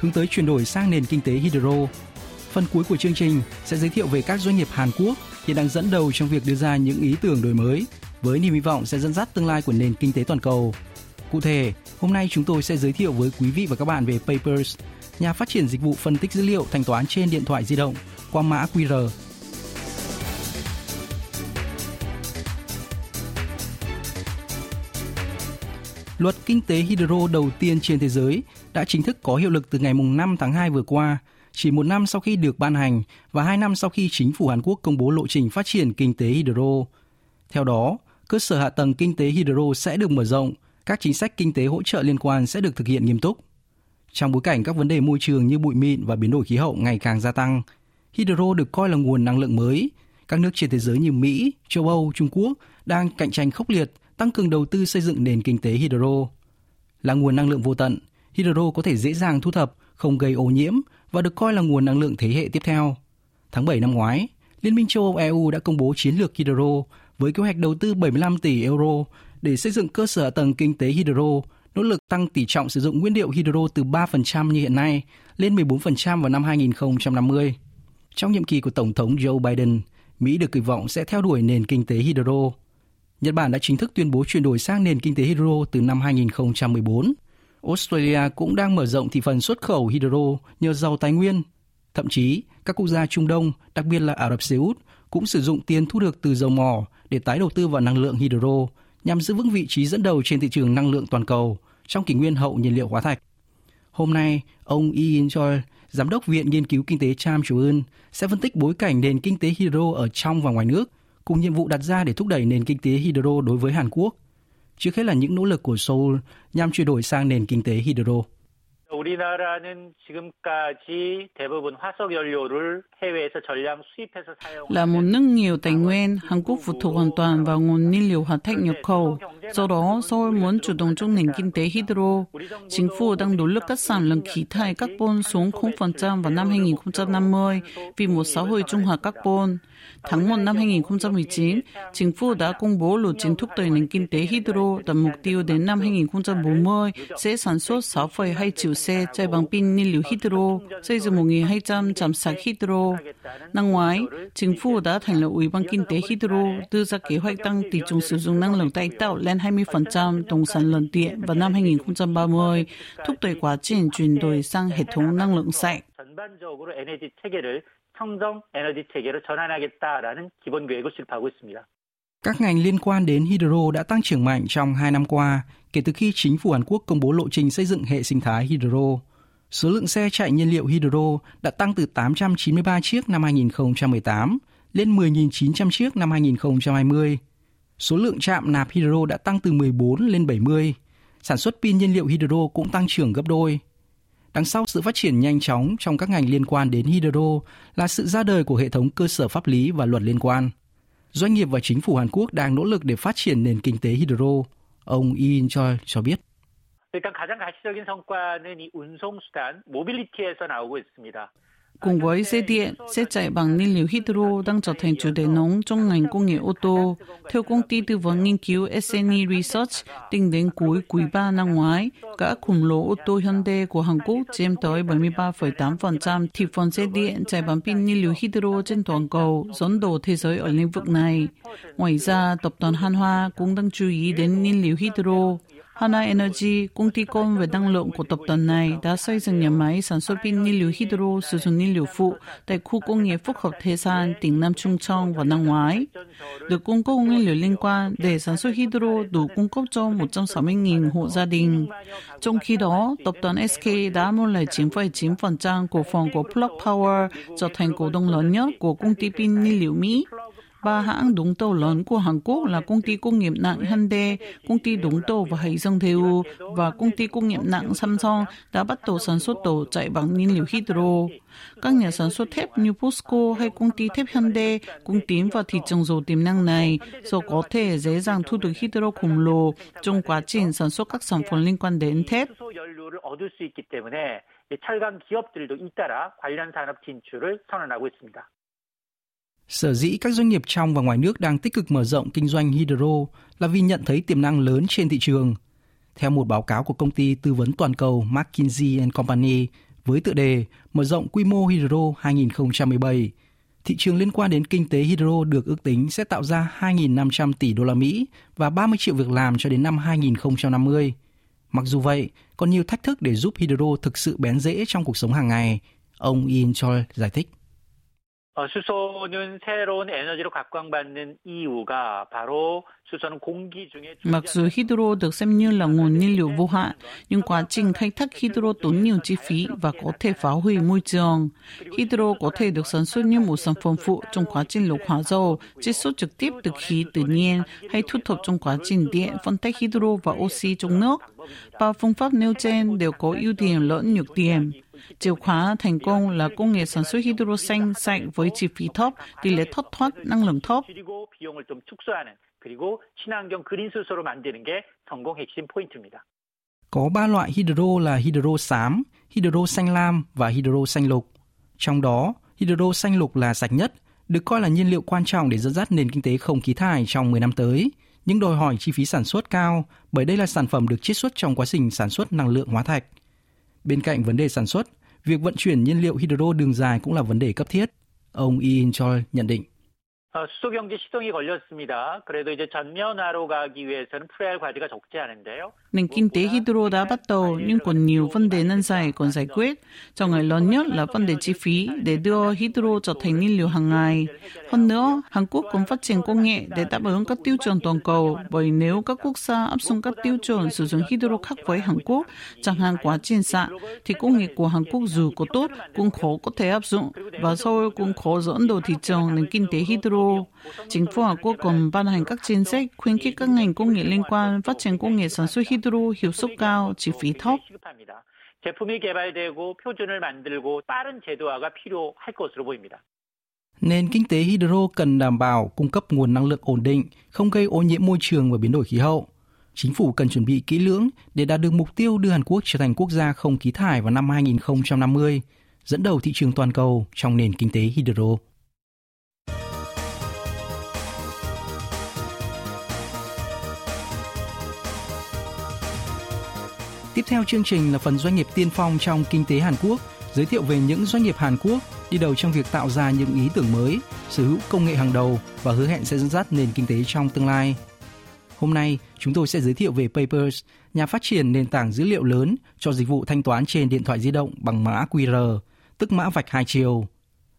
hướng tới chuyển đổi sang nền kinh tế hydro. Phần cuối của chương trình sẽ giới thiệu về các doanh nghiệp Hàn Quốc hiện đang dẫn đầu trong việc đưa ra những ý tưởng đổi mới với niềm hy vọng sẽ dẫn dắt tương lai của nền kinh tế toàn cầu. Cụ thể, hôm nay chúng tôi sẽ giới thiệu với quý vị và các bạn về Papers, nhà phát triển dịch vụ phân tích dữ liệu thanh toán trên điện thoại di động qua mã QR Luật kinh tế hydro đầu tiên trên thế giới đã chính thức có hiệu lực từ ngày 5 tháng 2 vừa qua, chỉ một năm sau khi được ban hành và hai năm sau khi chính phủ Hàn Quốc công bố lộ trình phát triển kinh tế hydro. Theo đó, cơ sở hạ tầng kinh tế hydro sẽ được mở rộng, các chính sách kinh tế hỗ trợ liên quan sẽ được thực hiện nghiêm túc. Trong bối cảnh các vấn đề môi trường như bụi mịn và biến đổi khí hậu ngày càng gia tăng, hydro được coi là nguồn năng lượng mới. Các nước trên thế giới như Mỹ, châu Âu, Trung Quốc đang cạnh tranh khốc liệt tăng cường đầu tư xây dựng nền kinh tế hydro. Là nguồn năng lượng vô tận, hydro có thể dễ dàng thu thập, không gây ô nhiễm và được coi là nguồn năng lượng thế hệ tiếp theo. Tháng 7 năm ngoái, Liên minh châu Âu EU đã công bố chiến lược hydro với kế hoạch đầu tư 75 tỷ euro để xây dựng cơ sở hạ tầng kinh tế hydro, nỗ lực tăng tỷ trọng sử dụng nguyên liệu hydro từ 3% như hiện nay lên 14% vào năm 2050. Trong nhiệm kỳ của Tổng thống Joe Biden, Mỹ được kỳ vọng sẽ theo đuổi nền kinh tế hydro. Nhật Bản đã chính thức tuyên bố chuyển đổi sang nền kinh tế hydro từ năm 2014. Australia cũng đang mở rộng thị phần xuất khẩu hydro nhờ giàu tài nguyên. Thậm chí, các quốc gia Trung Đông, đặc biệt là Ả Rập Xê Út, cũng sử dụng tiền thu được từ dầu mỏ để tái đầu tư vào năng lượng hydro nhằm giữ vững vị trí dẫn đầu trên thị trường năng lượng toàn cầu trong kỷ nguyên hậu nhiên liệu hóa thạch. Hôm nay, ông Ian Choi, Giám đốc Viện Nghiên cứu Kinh tế Cham Chun, sẽ phân tích bối cảnh nền kinh tế hydro ở trong và ngoài nước cùng nhiệm vụ đặt ra để thúc đẩy nền kinh tế hydro đối với Hàn Quốc trước hết là những nỗ lực của Seoul nhằm chuyển đổi sang nền kinh tế hydro. Là một nước nhiều tài nguyên, Hàn Quốc phụ thuộc hoàn toàn vào nguồn nhiên liệu hóa thạch nhập khẩu. Do đó, Seoul muốn chủ động trong nền kinh tế hydro. Chính phủ đang nỗ lực cắt giảm lượng khí thải carbon xuống 0% vào năm 2050 vì một xã hội trung hòa carbon. Tháng 1 năm 2019, chính phủ đã công bố lộ trình thúc đẩy nền kinh tế hydro đặt mục tiêu đến năm 2040 sẽ sản xuất 6,2 triệu xe chạy bằng pin nhiên liệu hydro, xây dựng 1.200 trạm sạc hydro. Năm ngoái, chính phủ đã thành lập Ủy ban Kinh tế hydro đưa ra kế hoạch tăng tỷ trọng sử dụng năng lượng tái tạo lên 20% tổng sản lượng điện vào năm 2030, thúc đẩy quá trình chuyển đổi sang hệ thống năng lượng sạch. 전반적으로 에너지 체계를 청정 에너지 체계로 전환하겠다라는 기본 계획을 수립하고 있습니다. Các ngành liên quan đến hydro đã tăng trưởng mạnh trong 2 năm qua kể từ khi chính phủ Hàn Quốc công bố lộ trình xây dựng hệ sinh thái hydro. Số lượng xe chạy nhiên liệu hydro đã tăng từ 893 chiếc năm 2018 lên 10.900 chiếc năm 2020. Số lượng trạm nạp hydro đã tăng từ 14 lên 70. Sản xuất pin nhiên liệu hydro cũng tăng trưởng gấp đôi. Đằng sau sự phát triển nhanh chóng trong các ngành liên quan đến hydro là sự ra đời của hệ thống cơ sở pháp lý và luật liên quan. Doanh nghiệp và chính phủ Hàn Quốc đang nỗ lực để phát triển nền kinh tế hydro. Ông Iin Choi cho biết. 일단 가장 가시적인 성과는 이 운송수단 모빌리티에서 나오고 있습니다. Cùng với xe điện, xe chạy bằng nhiên liệu hydro đang trở thành chủ đề nóng trong ngành công nghệ ô tô. Theo công ty tư vấn nghiên cứu SNE Research, tính đến cuối quý 3 năm ngoái, cả khủng lồ ô tô Hyundai của Hàn Quốc chiếm tới 73,8% thị phần xe điện chạy bằng pin nhiên liệu hydro trên toàn cầu, dẫn đầu thế giới ở lĩnh vực này. Ngoài ra, tập đoàn Hanwha cũng đang chú ý đến nhiên liệu hydro. Hana Energy, công ty con về năng lượng của tập đoàn này, đã xây dựng nhà máy sản xuất pin nhiên liệu hydro sử dụng nhiên liệu phụ tại khu công nghiệp phức hợp Thế San, tỉnh Nam Trung Trong vào năm ngoái. Được cung cấp nguyên liệu liên quan để sản xuất hydro đủ cung cấp cho 160.000 hộ gia đình. Trong khi đó, tập đoàn SK đã mua lại 9,9% cổ phần của Plug Power, trở thành cổ đông lớn nhất của công ty pin nhiên liệu Mỹ. Ba hãng đóng tàu lớn của Hàn Quốc là công ty công nghiệp nặng Hyundai, công ty đóng tàu và Hải Dương Thêu và công ty công nghiệp nặng Samsung đã bắt đầu sản xuất tàu chạy bằng nhiên liệu hydro. Các nhà sản xuất thép như POSCO hay công ty thép Hyundai cũng tiến vào thị trường dầu tiềm năng này do có thể dễ dàng thu được hydro khổng lồ trong quá trình sản xuất các sản phẩm liên quan đến thép. 철강 기업들도 잇따라 관련 산업 진출을 선언하고 있습니다. Sở dĩ các doanh nghiệp trong và ngoài nước đang tích cực mở rộng kinh doanh hydro là vì nhận thấy tiềm năng lớn trên thị trường. Theo một báo cáo của công ty tư vấn toàn cầu McKinsey Company với tựa đề Mở rộng quy mô hydro 2017, thị trường liên quan đến kinh tế hydro được ước tính sẽ tạo ra 2.500 tỷ đô la Mỹ và 30 triệu việc làm cho đến năm 2050. Mặc dù vậy, còn nhiều thách thức để giúp hydro thực sự bén rễ trong cuộc sống hàng ngày, ông Ian Choi giải thích. Mặc dù hydro được xem như là nguồn nhiên liệu vô hạn, nhưng quá trình khai thác hydro tốn nhiều chi phí và có thể phá hủy môi trường. Hydro có thể được sản xuất như một sản phẩm phụ trong quá trình lọc hóa dầu, chiết xuất trực tiếp từ khí tự nhiên hay thu thập trong quá trình điện, phân tách hydro và oxy trong nước. Ba phương pháp nêu trên đều có ưu điểm lẫn nhược điểm. Chìa khóa thành công là công nghệ sản xuất hydro xanh sạch với chi phí thấp, tỷ lệ thất thoát năng lượng thấp. Có ba loại hydro là hydro xám, hydro xanh lam và hydro xanh lục. Trong đó, hydro xanh lục là sạch nhất, được coi là nhiên liệu quan trọng để dẫn dắt nền kinh tế không khí thải trong 10 năm tới, nhưng đòi hỏi chi phí sản xuất cao bởi đây là sản phẩm được chiết xuất trong quá trình sản xuất năng lượng hóa thạch. Bên cạnh vấn đề sản xuất, việc vận chuyển nhiên liệu hydro đường dài cũng là vấn đề cấp thiết. Ông Ian Choi nhận định. 수소 경제 시동이 걸렸습니다. 그래도 이제 전면화로 가기 위해서는 풀어야 할 과제가 적지 않은데요. Nền kinh tế hydro đã bắt đầu nhưng còn nhiều vấn đề nan giải còn giải quyết. Trong ngày lớn nhất là vấn đề chi phí để đưa hydro trở thành nhiên liệu hàng ngày. Hơn nữa, Hàn Quốc cũng phát triển công nghệ để đáp ứng các tiêu chuẩn toàn cầu bởi nếu các quốc gia áp dụng các tiêu chuẩn sử dụng hydro khác với Hàn Quốc, chẳng hạn quá trình xạ, thì công nghệ của Hàn Quốc dù có tốt cũng khó có thể áp dụng và Seoul cũng khó dẫn đầu thị trường nền kinh tế hydro Chính phủ Hàn Quốc còn ban hành các chính sách khuyến khích các ngành công nghệ liên quan phát triển công nghệ sản xuất hydro hiệu suất cao, chi phí thấp. 제품이 개발되고 표준을 만들고 빠른 제도화가 필요할 것으로 보입니다. Nền kinh tế hydro cần đảm bảo cung cấp nguồn năng lượng ổn định, không gây ô nhiễm môi trường và biến đổi khí hậu. Chính phủ cần chuẩn bị kỹ lưỡng để đạt được mục tiêu đưa Hàn Quốc trở thành quốc gia không khí thải vào năm 2050, dẫn đầu thị trường toàn cầu trong nền kinh tế hydro. Tiếp theo chương trình là phần doanh nghiệp tiên phong trong kinh tế Hàn Quốc, giới thiệu về những doanh nghiệp Hàn Quốc đi đầu trong việc tạo ra những ý tưởng mới, sở hữu công nghệ hàng đầu và hứa hẹn sẽ dẫn dắt nền kinh tế trong tương lai. Hôm nay, chúng tôi sẽ giới thiệu về Papers, nhà phát triển nền tảng dữ liệu lớn cho dịch vụ thanh toán trên điện thoại di động bằng mã QR, tức mã vạch hai chiều.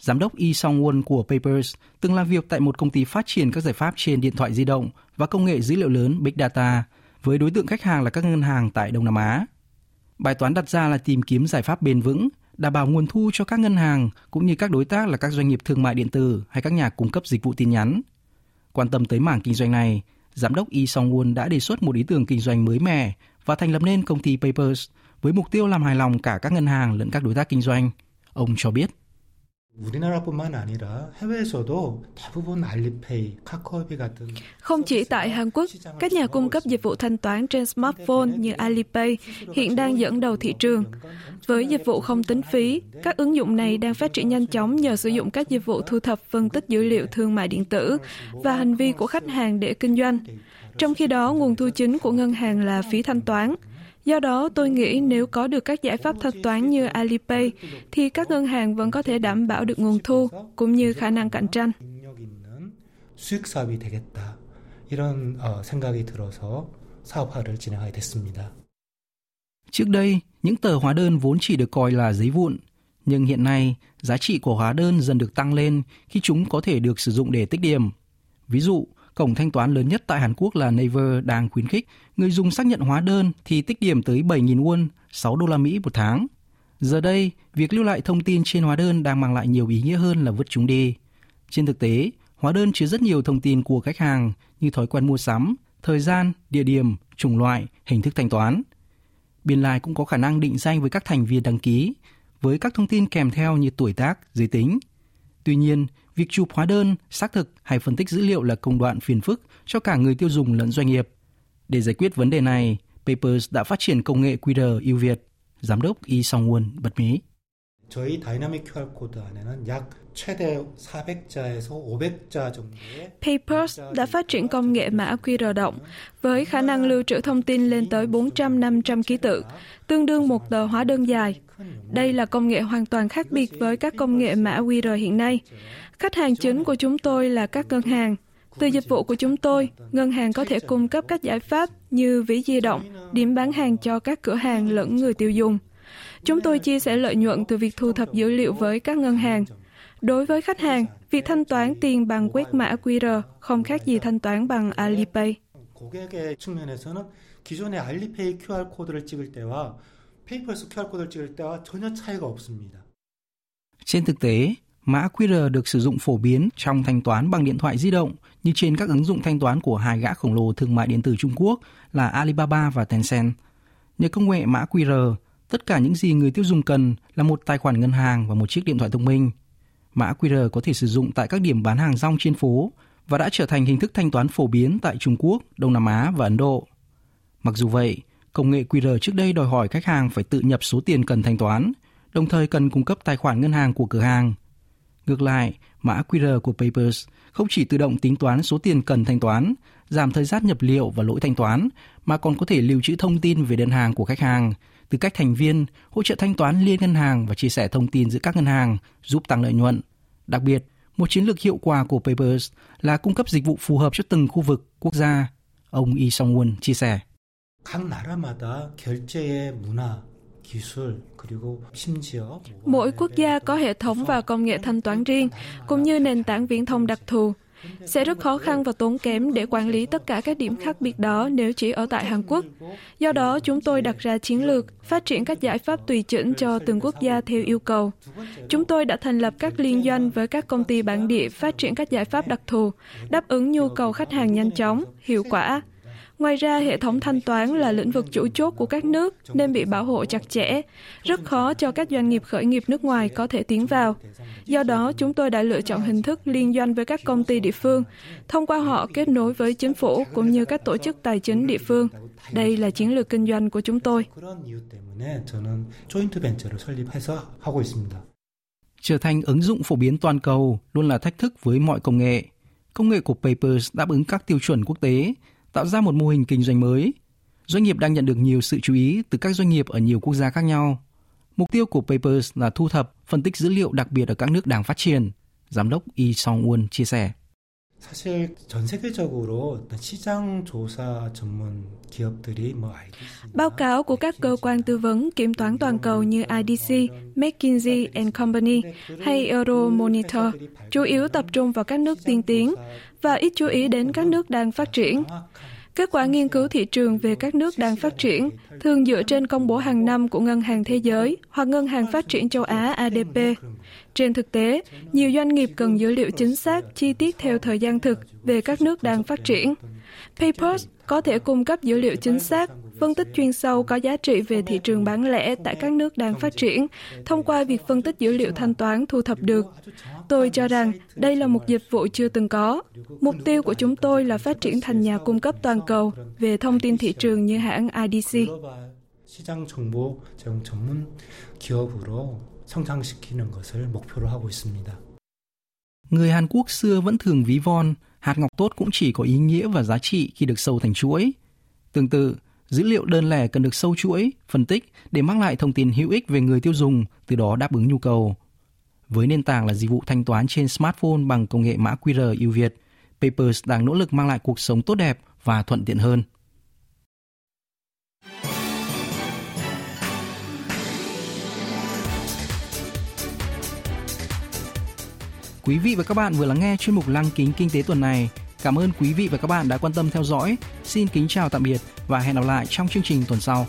Giám đốc Yi Song Won của Papers từng làm việc tại một công ty phát triển các giải pháp trên điện thoại di động và công nghệ dữ liệu lớn Big Data – với đối tượng khách hàng là các ngân hàng tại Đông Nam Á. Bài toán đặt ra là tìm kiếm giải pháp bền vững, đảm bảo nguồn thu cho các ngân hàng cũng như các đối tác là các doanh nghiệp thương mại điện tử hay các nhà cung cấp dịch vụ tin nhắn. Quan tâm tới mảng kinh doanh này, giám đốc Yi Song Won đã đề xuất một ý tưởng kinh doanh mới mẻ và thành lập nên công ty Papers với mục tiêu làm hài lòng cả các ngân hàng lẫn các đối tác kinh doanh. Ông cho biết. 우리나라뿐만 아니라 해외에서도 대부분 알리페이, 카카오페이 같은 Không chỉ tại Hàn Quốc, các nhà cung cấp dịch vụ thanh toán trên smartphone như Alipay hiện đang dẫn đầu thị trường. Với dịch vụ không tính phí, các ứng dụng này đang phát triển nhanh chóng nhờ sử dụng các dịch vụ thu thập phân tích dữ liệu thương mại điện tử và hành vi của khách hàng để kinh doanh. Trong khi đó, nguồn thu chính của ngân hàng là phí thanh toán – Do đó, tôi nghĩ nếu có được các giải pháp thanh toán như Alipay, thì các ngân hàng vẫn có thể đảm bảo được nguồn thu cũng như khả năng cạnh tranh. 수익 사업이 되겠다. 이런 어, 생각이 들어서 사업화를 진행하게 됐습니다. Trước đây, những tờ hóa đơn vốn chỉ được coi là giấy vụn, nhưng hiện nay giá trị của hóa đơn dần được tăng lên khi chúng có thể được sử dụng để tích điểm. Ví dụ, Cổng thanh toán lớn nhất tại Hàn Quốc là Naver đang khuyến khích người dùng xác nhận hóa đơn thì tích điểm tới 7.000 won, 6 đô la Mỹ một tháng. Giờ đây, việc lưu lại thông tin trên hóa đơn đang mang lại nhiều ý nghĩa hơn là vứt chúng đi. Trên thực tế, Hóa đơn chứa rất nhiều thông tin của khách hàng như thói quen mua sắm, thời gian, địa điểm, chủng loại, hình thức thanh toán. Biên lai cũng có khả năng định danh với các thành viên đăng ký, với các thông tin kèm theo như tuổi tác, giới tính. Tuy nhiên, việc chụp hóa đơn, xác thực hay phân tích dữ liệu là công đoạn phiền phức cho cả người tiêu dùng lẫn doanh nghiệp. Để giải quyết vấn đề này, Papers đã phát triển công nghệ QR ưu Việt. Giám đốc Y Song Won bật mí. 저희 다이나믹 QR 코드 안에는 약 최대 400자에서 500자 정도의 Papers đã phát triển công nghệ mã QR động với khả năng lưu trữ thông tin lên tới 400-500 ký tự, tương đương một tờ hóa đơn dài. Đây là công nghệ hoàn toàn khác biệt với các công nghệ mã QR hiện nay. Khách hàng chính của chúng tôi là các ngân hàng. Từ dịch vụ của chúng tôi, ngân hàng có thể cung cấp các giải pháp như ví di động, điểm bán hàng cho các cửa hàng lẫn người tiêu dùng. Chúng tôi chia sẻ lợi nhuận từ việc thu thập dữ liệu với các ngân hàng. Đối với khách hàng, việc thanh toán tiền bằng quét mã QR không khác gì thanh toán bằng Alipay. 고객의 측면에서는 기존의 알리페이 QR 코드를 찍을 때와 페이퍼스 QR 코드를 찍을 때와 전혀 차이가 없습니다. Trên thực tế, mã QR được sử dụng phổ biến trong thanh toán bằng điện thoại di động như trên các ứng dụng thanh toán của hai gã khổng lồ thương mại điện tử Trung Quốc là Alibaba và Tencent. Nhờ công nghệ mã QR, tất cả những gì người tiêu dùng cần là một tài khoản ngân hàng và một chiếc điện thoại thông minh. Mã QR có thể sử dụng tại các điểm bán hàng rong trên phố và đã trở thành hình thức thanh toán phổ biến tại Trung Quốc, Đông Nam Á và Ấn Độ. Mặc dù vậy, công nghệ QR trước đây đòi hỏi khách hàng phải tự nhập số tiền cần thanh toán, đồng thời cần cung cấp tài khoản ngân hàng của cửa hàng. Ngược lại, mã QR của Papers không chỉ tự động tính toán số tiền cần thanh toán, giảm thời gian nhập liệu và lỗi thanh toán, mà còn có thể lưu trữ thông tin về đơn hàng của khách hàng, tư cách thành viên, hỗ trợ thanh toán liên ngân hàng và chia sẻ thông tin giữa các ngân hàng, giúp tăng lợi nhuận. Đặc biệt, một chiến lược hiệu quả của Papers là cung cấp dịch vụ phù hợp cho từng khu vực, quốc gia. Ông Yi Song Won chia sẻ. 각 나라마다 결제의 문화, 기술 그리고 심지어 Mỗi quốc gia có hệ thống và công nghệ thanh toán riêng, cũng như nền tảng viễn thông đặc thù. Sẽ rất khó khăn và tốn kém để quản lý tất cả các điểm khác biệt đó nếu chỉ ở tại Hàn Quốc. Do đó, chúng tôi đặt ra chiến lược, phát triển các giải pháp tùy chỉnh cho từng quốc gia theo yêu cầu. Chúng tôi đã thành lập các liên doanh với các công ty bản địa phát triển các giải pháp đặc thù, đáp ứng nhu cầu khách hàng nhanh chóng, hiệu quả, Ngoài ra, hệ thống thanh toán là lĩnh vực chủ chốt của các nước nên bị bảo hộ chặt chẽ, rất khó cho các doanh nghiệp khởi nghiệp nước ngoài có thể tiến vào. Do đó, chúng tôi đã lựa chọn hình thức liên doanh với các công ty địa phương, thông qua họ kết nối với chính phủ cũng như các tổ chức tài chính địa phương. Đây là chiến lược kinh doanh của chúng tôi. Trở thành ứng dụng phổ biến toàn cầu luôn là thách thức với mọi công nghệ. Công nghệ của Papers đáp ứng các tiêu chuẩn quốc tế, tạo ra một mô hình kinh doanh mới. Doanh nghiệp đang nhận được nhiều sự chú ý từ các doanh nghiệp ở nhiều quốc gia khác nhau. Mục tiêu của Papers là thu thập, phân tích dữ liệu đặc biệt ở các nước đang phát triển. Giám đốc Yi Song Won chia sẻ. 사실 전 세계적으로 어떤 시장 조사 전문 기업들이 뭐 IDC Báo cáo của các cơ quan tư vấn kiểm toán toàn cầu như IDC, McKinsey and Company hay Euromonitor chủ yếu tập trung vào các nước tiên tiến và ít chú ý đến các nước đang phát triển. Kết quả nghiên cứu thị trường về các nước đang phát triển thường dựa trên công bố hàng năm của Ngân hàng Thế giới hoặc Ngân hàng Phát triển châu Á ADP. Trên thực tế, nhiều doanh nghiệp cần dữ liệu chính xác, chi tiết theo thời gian thực về các nước đang phát triển. Papers có thể cung cấp dữ liệu chính xác, phân tích chuyên sâu có giá trị về thị trường bán lẻ tại các nước đang phát triển thông qua việc phân tích dữ liệu thanh toán thu thập được. Tôi cho rằng đây là một dịch vụ chưa từng có. Mục tiêu của chúng tôi là phát triển thành nhà cung cấp toàn cầu về thông tin thị trường như hãng IDC. 글로벌 시장 정보 제공 전문 기업으로 성장시키는 것을 목표로 하고 있습니다. Người Hàn Quốc xưa vẫn thường ví von, hạt ngọc tốt cũng chỉ có ý nghĩa và giá trị khi được sâu thành chuỗi. Tương tự, dữ liệu đơn lẻ cần được sâu chuỗi, phân tích để mang lại thông tin hữu ích về người tiêu dùng, từ đó đáp ứng nhu cầu. Với nền tảng là dịch vụ thanh toán trên smartphone bằng công nghệ mã QR ưu Việt, Papers đang nỗ lực mang lại cuộc sống tốt đẹp và thuận tiện hơn. Quý vị và các bạn vừa lắng nghe chuyên mục Lăng kính kinh tế tuần này. Cảm ơn quý vị và các bạn đã quan tâm theo dõi. Xin kính chào tạm biệt và hẹn gặp lại trong chương trình tuần sau.